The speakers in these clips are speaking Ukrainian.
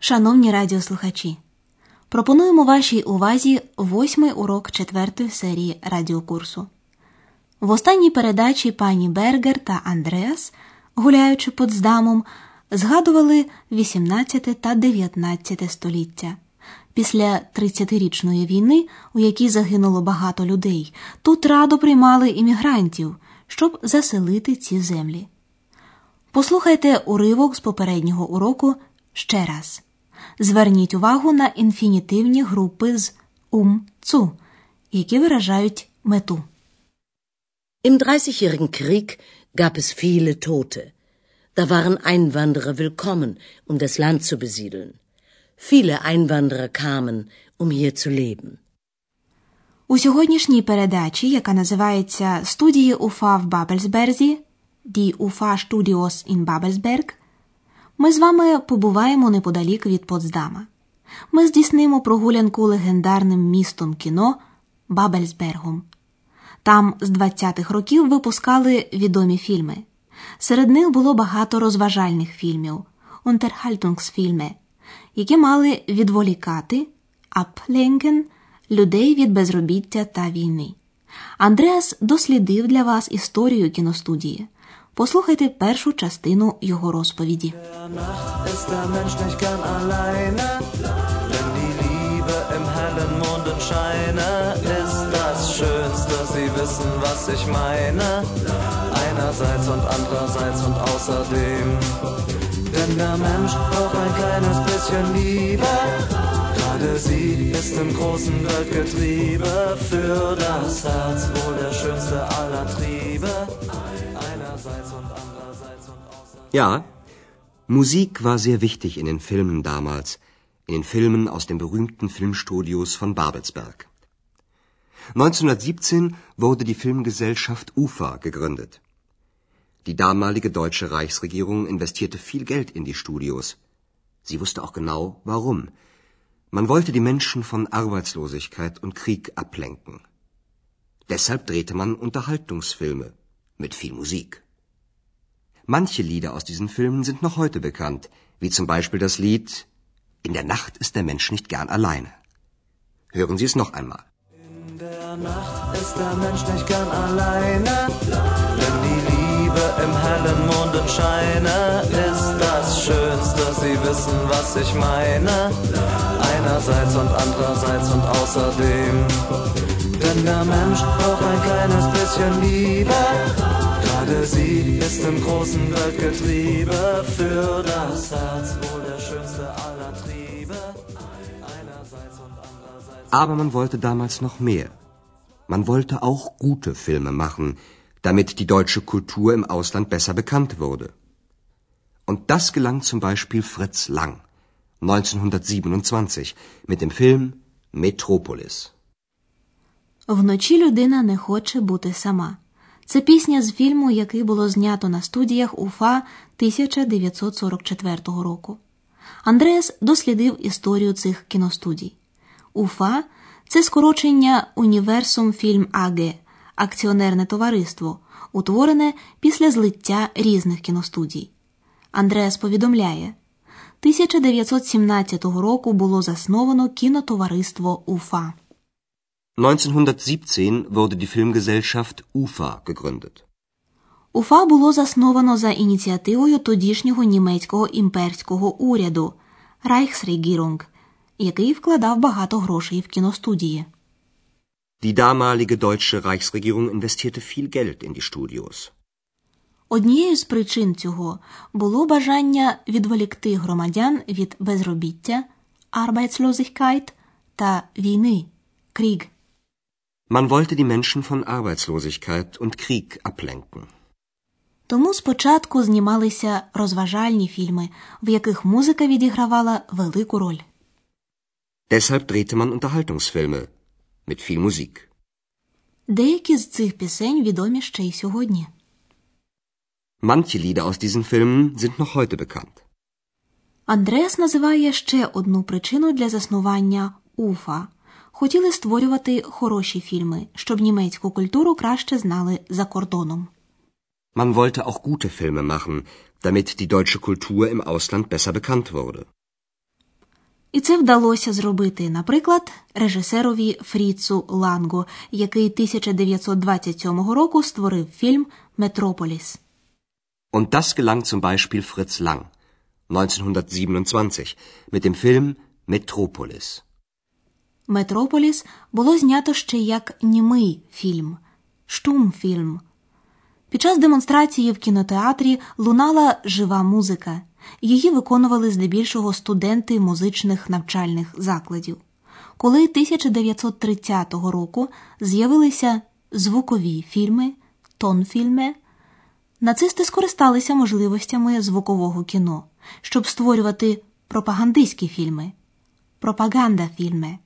Шановні радіослухачі, пропонуємо вашій увазі восьмий урок четвертої серії радіокурсу. В останній передачі пані Бергер та Андреас, гуляючи Потсдамом, згадували 18 та 19 століття. Після 30-річної війни, у якій загинуло багато людей, тут радо приймали іммігрантів, щоб заселити ці землі. Послухайте уривок з попереднього уроку ще раз. Зверніть увагу на інфінітивні групи з ум цу, які виражають мету. Im Dreißigjährigen Krieg gab es viele Tote. Da waren Einwanderer willkommen, um das Land zu besiedeln. Viele Einwanderer kamen, um hier zu leben. У сьогоднішній передачі, яка називається Студії УФА в Бабельсберзі, Die UFA Studios in Babelsberg, ми з вами побуваємо неподалік від Потсдама. Ми здійснимо прогулянку легендарним містом кіно Бабельсбергом. Там з 20-х років випускали відомі фільми. Серед них було багато розважальних фільмів Unterhaltungsfilme, які мали відволікати Ablenken людей від безробіття та війни. Андреас дослідив для вас історію кіностудії. Послухайте першу частину його розповіді. ist der Mensch nicht gern alleine, denn die Liebe im hellen Mondenscheine ist das Schönste. Sie wissen, was ich meine, einerseits und andererseits und außerdem. Denn der Mensch braucht ein kleines bisschen Liebe, gerade sie ist im großen Weltgetriebe für das Herz wohl der schönste aller Triebe, Ja, Musik war sehr wichtig in den Filmen damals, in den Filmen aus den berühmten Filmstudios von Babelsberg. 1917 wurde die Filmgesellschaft UFA gegründet. Die damalige deutsche Reichsregierung investierte viel Geld in die Studios. Sie wusste auch genau, warum. Man wollte die Menschen von Arbeitslosigkeit und Krieg ablenken. Deshalb drehte man Unterhaltungsfilme mit viel Musik. Manche Lieder aus diesen Filmen sind noch heute bekannt, wie zum Beispiel das Lied In der Nacht ist der Mensch nicht gern alleine. Hören Sie es noch einmal. In der Nacht ist der Mensch nicht gern alleine, denn die Liebe im hellen Mondenscheine ist das Schönste. Sie wissen, was ich meine, einerseits und andererseits und außerdem. Denn der Mensch braucht ein kleines bisschen Liebe, gerade sie ist im großen Weltgetriebe für das Herz wohl der schönste aller Triebe, einerseits und andererseits. Aber man wollte damals noch mehr. Man wollte auch gute Filme machen, damit die deutsche Kultur im Ausland besser bekannt wurde. Und das gelang zum Beispiel Fritz Lang 1927 mit dem Film Metropolis. Вночі людина не хоче бути сама. Це пісня з фільму, який було знято на студіях УФА 1944 року. Андреас дослідив історію цих кіностудій. УФА це скорочення Універсум Фільм АГ, акціонерне товариство, утворене після злиття різних кіностудій. Андреас повідомляє, 1917 року було засновано кінотовариство УФА. 1917 wurde die Filmgesellschaft UFA gegründet. УФА було засновано за ініціативою тодішнього німецького імперського уряду Reichsregierung, який вкладав багато грошей в кіностудії. Die damalige deutsche Reichsregierung investierte viel Geld in die Studios. Однією з причин цього було бажання відволікти громадян від безробіття Arbeitslosigkeit та війни Krieg. Man wollte die Menschen von Arbeitslosigkeit und Krieg ablenken. Тому спочатку знімалися розважальні фільми, в яких музика відігравала велику роль. Deshalb drehte man Unterhaltungsfilme mit viel Musik. Деякі з цих пісень відомі ще й сьогодні. Manche Lieder aus diesen Filmen sind noch heute bekannt. Андреас називає ще одну причину для заснування УФА. Хотіли створювати хороші фільми, щоб німецьку культуру краще знали за кордоном. Man wollte auch gute Filme machen, damit die deutsche Kultur im Ausland besser bekannt wurde. І це вдалося зробити, наприклад, режисерові Фріцу Ланго, який 1927 року створив фільм Метрополіс. Und das gelang zum Beispiel Fritz Lang 1927 mit dem Film Metropolis. Метрополіс було знято ще як німий фільм, штумфільм. Під час демонстрації в кінотеатрі лунала жива музика. Її виконували здебільшого студенти музичних навчальних закладів. Коли 1930 року з'явилися звукові фільми, тонфільми, нацисти скористалися можливостями звукового кіно, щоб створювати пропагандистські фільми, пропагандафільми.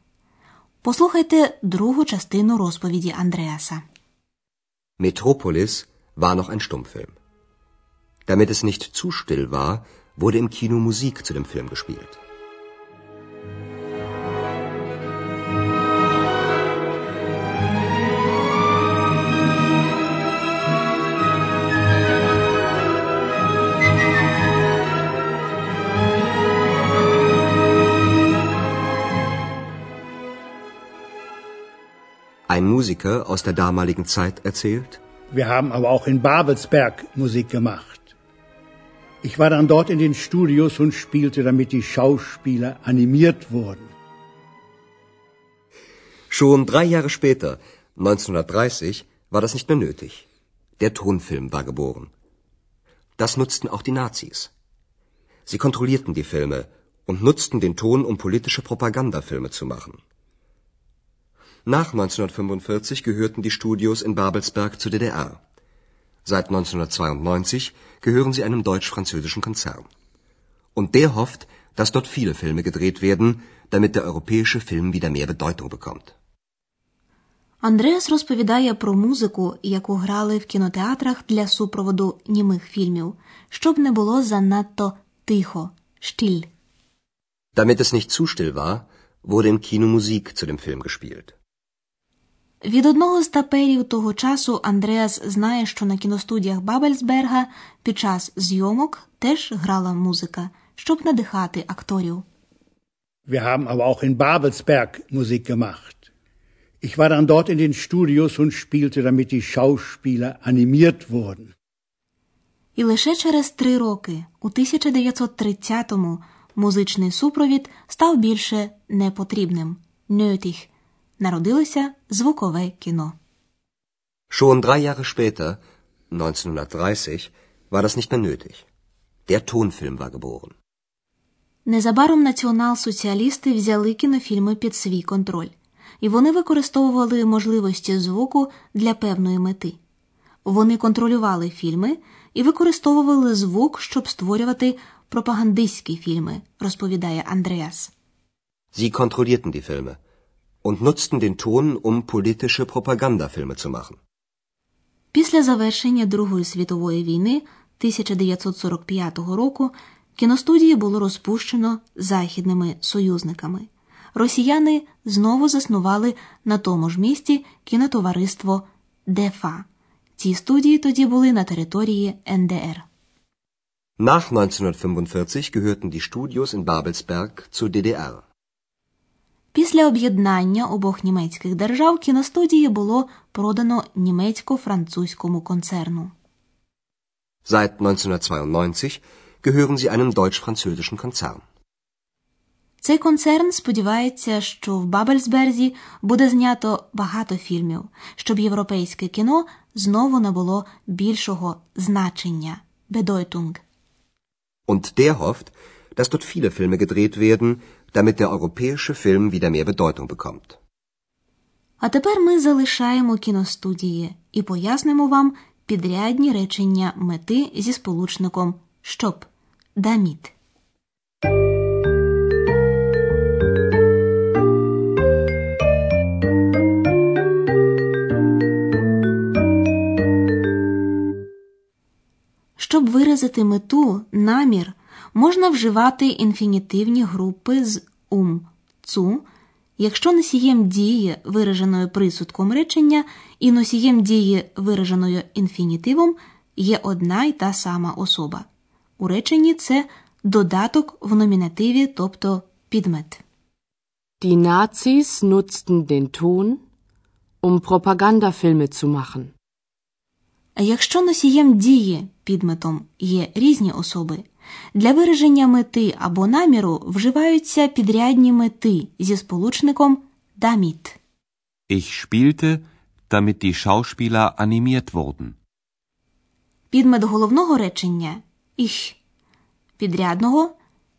Послухайте другу частину розповіді Андреаса. Metropolis war noch ein Stummfilm. Damit es nicht zu still war, wurde im Kino Musik zu dem Film gespielt. Musiker aus der damaligen Zeit erzählt, Wir haben aber auch in Babelsberg Musik gemacht. Ich war dann dort in den Studios und spielte, damit die Schauspieler animiert wurden. Schon drei Jahre später, 1930, war das nicht mehr nötig. Der Tonfilm war geboren. Das nutzten auch die Nazis. Sie kontrollierten die Filme und nutzten den Ton, um politische Propagandafilme zu machen. Nach 1945 gehörten die Studios in Babelsberg zur DDR. Seit 1992 gehören sie einem deutsch-französischen Konzern. Und der hofft, dass dort viele Filme gedreht werden, damit der europäische Film wieder mehr Bedeutung bekommt. Андреас розповідає про музику, яку грали в кінотеатрах для супроводу німих фільмів, щоб не було занадто тихо, штіль. Damit es nicht zu still war, wurde im Kino Musik zu dem Film gespielt. Від одного з таперів того часу Андреас знає, що на кіностудіях Бабельсберга під час зйомок теж грала музика, щоб надихати акторів. Wir haben aber auch in Babelsberg Musik gemacht. Ich war dann dort in den Studios und spielte, damit die Schauspieler animiert wurden. І лише через три роки, у 1930-му, музичний супровід став більше непотрібним. Nötig. Народилося звукове кіно. Schon drei Jahre später, 1930, war das nicht mehr nötig. Der Tonfilm war geboren. Незабаром націонал-соціалісти взяли кінофільми під свій контроль, і вони використовували можливості звуку для певної мети. Вони контролювали фільми і використовували звук, щоб створювати пропагандистські фільми, розповідає Андреас. Sie kontrollierten die Filme und nutzten den Ton, um politische Propagandafilme zu machen. Після завершення Другої світової війни 1945 року кіностудії було розпущено західними союзниками. Росіяни знову заснували на тому ж місці кінотовариство ДЕФА. Ці студії тоді були на території НДР. Nach 1945 gehörten die Studios in Babelsberg zur DDR. Після об'єднання обох німецьких держав кіностудії було продано німецько-французькому концерну. Seit 1992 gehören sie einem deutsch-französischen Konzern. Цей концерн сподівається, що в Бабельсберзі буде знято багато фільмів, щоб європейське кіно знову набуло більшого значення Bedeutung. Und der hofft, dass dort viele Filme gedreht werden, damit der europäische Film wieder mehr Bedeutung bekommt. А тепер ми залишаємо кіностудії і пояснимо вам підрядні речення мети зі сполучником щоб damit. Щоб виразити мету, намір, можна вживати інфінітивні групи з ум цу, якщо носієм дії, вираженої присудком речення, і носієм дії, вираженої інфінітивом, є одна й та сама особа. У реченні це додаток в номінативі, тобто Підмет. Die Nazis nutzten den Ton, um Propagandafilme zu machen. А якщо носієм дії підметом є різні особи, для вираження мети або наміру вживаються підрядні мети зі сполучником damit. Ich spielte, damit die Schauspieler animiert wurden. Підмет головного речення ich, підрядного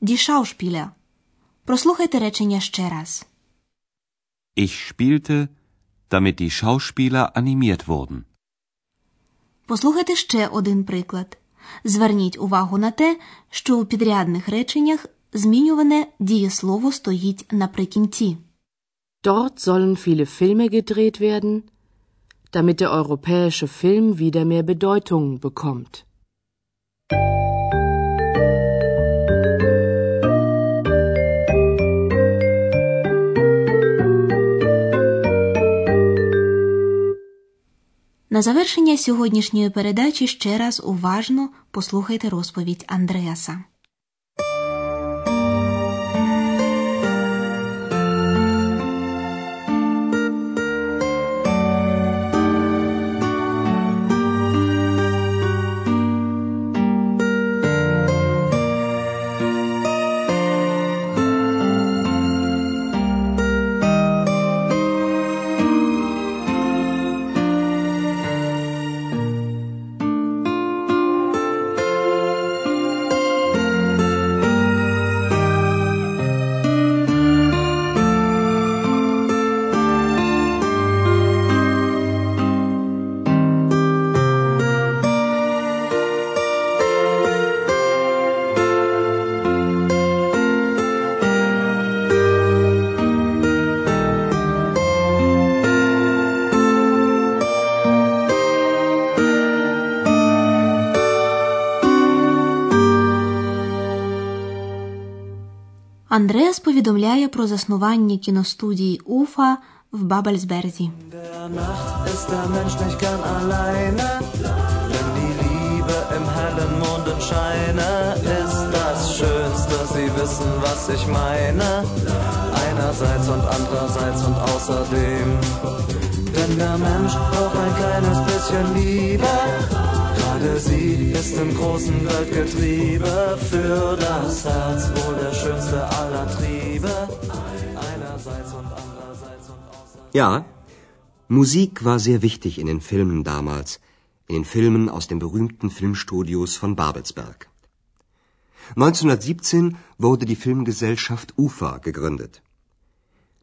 die Schauspieler. Прослухайте речення ще раз. Ich spielte, damit die Schauspieler animiert wurden. Послухайте ще один приклад. Зверніть увагу на те, що у підрядних реченнях змінюване дієслово стоїть наприкінці. Dort sollen viele Filme gedreht werden, damit der europäische Film wieder mehr Bedeutung bekommt. На завершення сьогоднішньої передачі ще раз уважно послухайте розповідь Андреаса. Андреас повідомляє про заснування кіностудії Уфа в Бабельсберзі. Der Nacht ist der Mensch nicht gern alleine, denn die Liebe im hellen Mondenscheine ist das Schönste. Sie wissen, was ich meine. Einerseits und andererseits und außerdem. Denn der Mensch braucht ein kleines bisschen Liebe. Gerade sie ist im großen Weltgetriebe für das Herz wohl der schönste aller Triebe. Einerseits und andererseits und außerdem. Ja, Musik war sehr wichtig in den Filmen damals, in den Filmen aus den berühmten Filmstudios von Babelsberg. 1917 wurde die Filmgesellschaft UFA gegründet.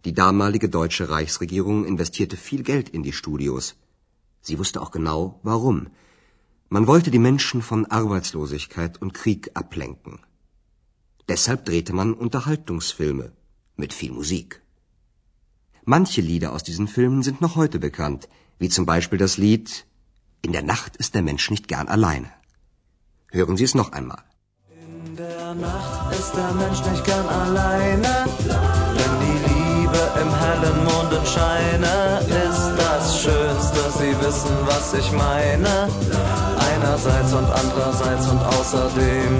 Die damalige deutsche Reichsregierung investierte viel Geld in die Studios. Sie wusste auch genau, warum. Man wollte die Menschen von Arbeitslosigkeit und Krieg ablenken. Deshalb drehte man Unterhaltungsfilme mit viel Musik. Manche Lieder aus diesen Filmen sind noch heute bekannt, wie zum Beispiel das Lied In der Nacht ist der Mensch nicht gern alleine. Hören Sie es noch einmal. In der Nacht ist der Mensch nicht gern alleine, denn die Liebe im hellen Mondenscheine ist das Schönste. Sie wissen, was ich meine. Einerseits und andererseits und außerdem.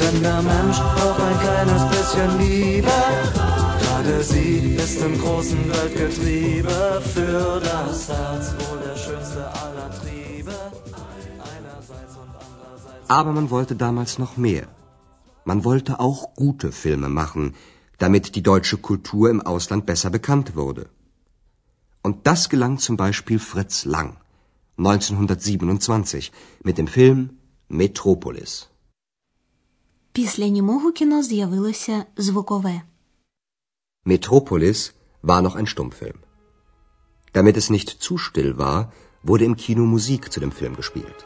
Denn der Mensch braucht ein kleines bisschen Liebe. Gerade sie ist im großen Weltgetriebe für das Herz wohl der schönste aller Triebe. Aber man wollte damals noch mehr. Man wollte auch gute Filme machen, damit die deutsche Kultur im Ausland besser bekannt wurde. Und das gelang zum Beispiel Fritz Lang 1927 mit dem Film Metropolis. Після німого кіно з'явилося звукове. Metropolis war noch ein Stummfilm. Damit es nicht zu still war, wurde im Kino Musik zu dem Film gespielt.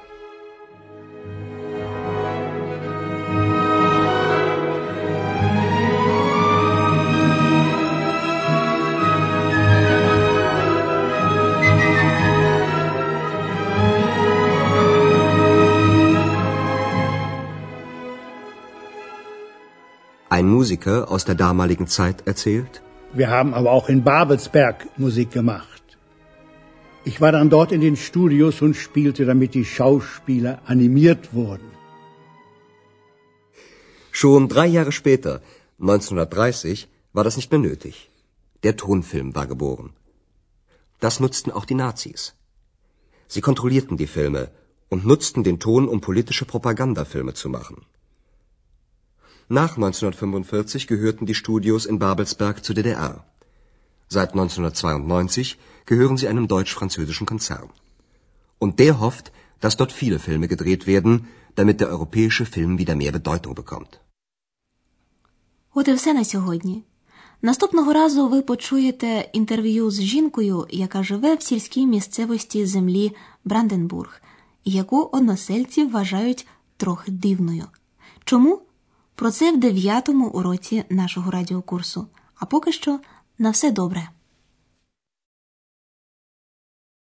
Musiker aus der damaligen Zeit erzählt, Wir haben aber auch in Babelsberg Musik gemacht. Ich war dann dort in den Studios und spielte, damit die Schauspieler animiert wurden. Schon drei Jahre später, 1930 war das nicht mehr nötig. Der Tonfilm war geboren. Das nutzten auch die Nazis. Sie kontrollierten die Filme und nutzten den Ton, um politische Propagandafilme zu machen. Nach 1945 gehörten die Studios in Babelsberg zur DDR. Seit 1992 gehören sie einem deutsch-französischen Konzern. Und der hofft, dass dort viele Filme gedreht werden, damit der europäische Film wieder mehr Bedeutung bekommt. От і все на сьогодні. Наступного разу ви почуєте інтерв'ю з жінкою, яка живе в сільській місцевості землі Бранденбург, і яку односельці вважають трохи дивною. Чому? Про це в дев'ятому уроці нашого радіокурсу. А поки що на все добре.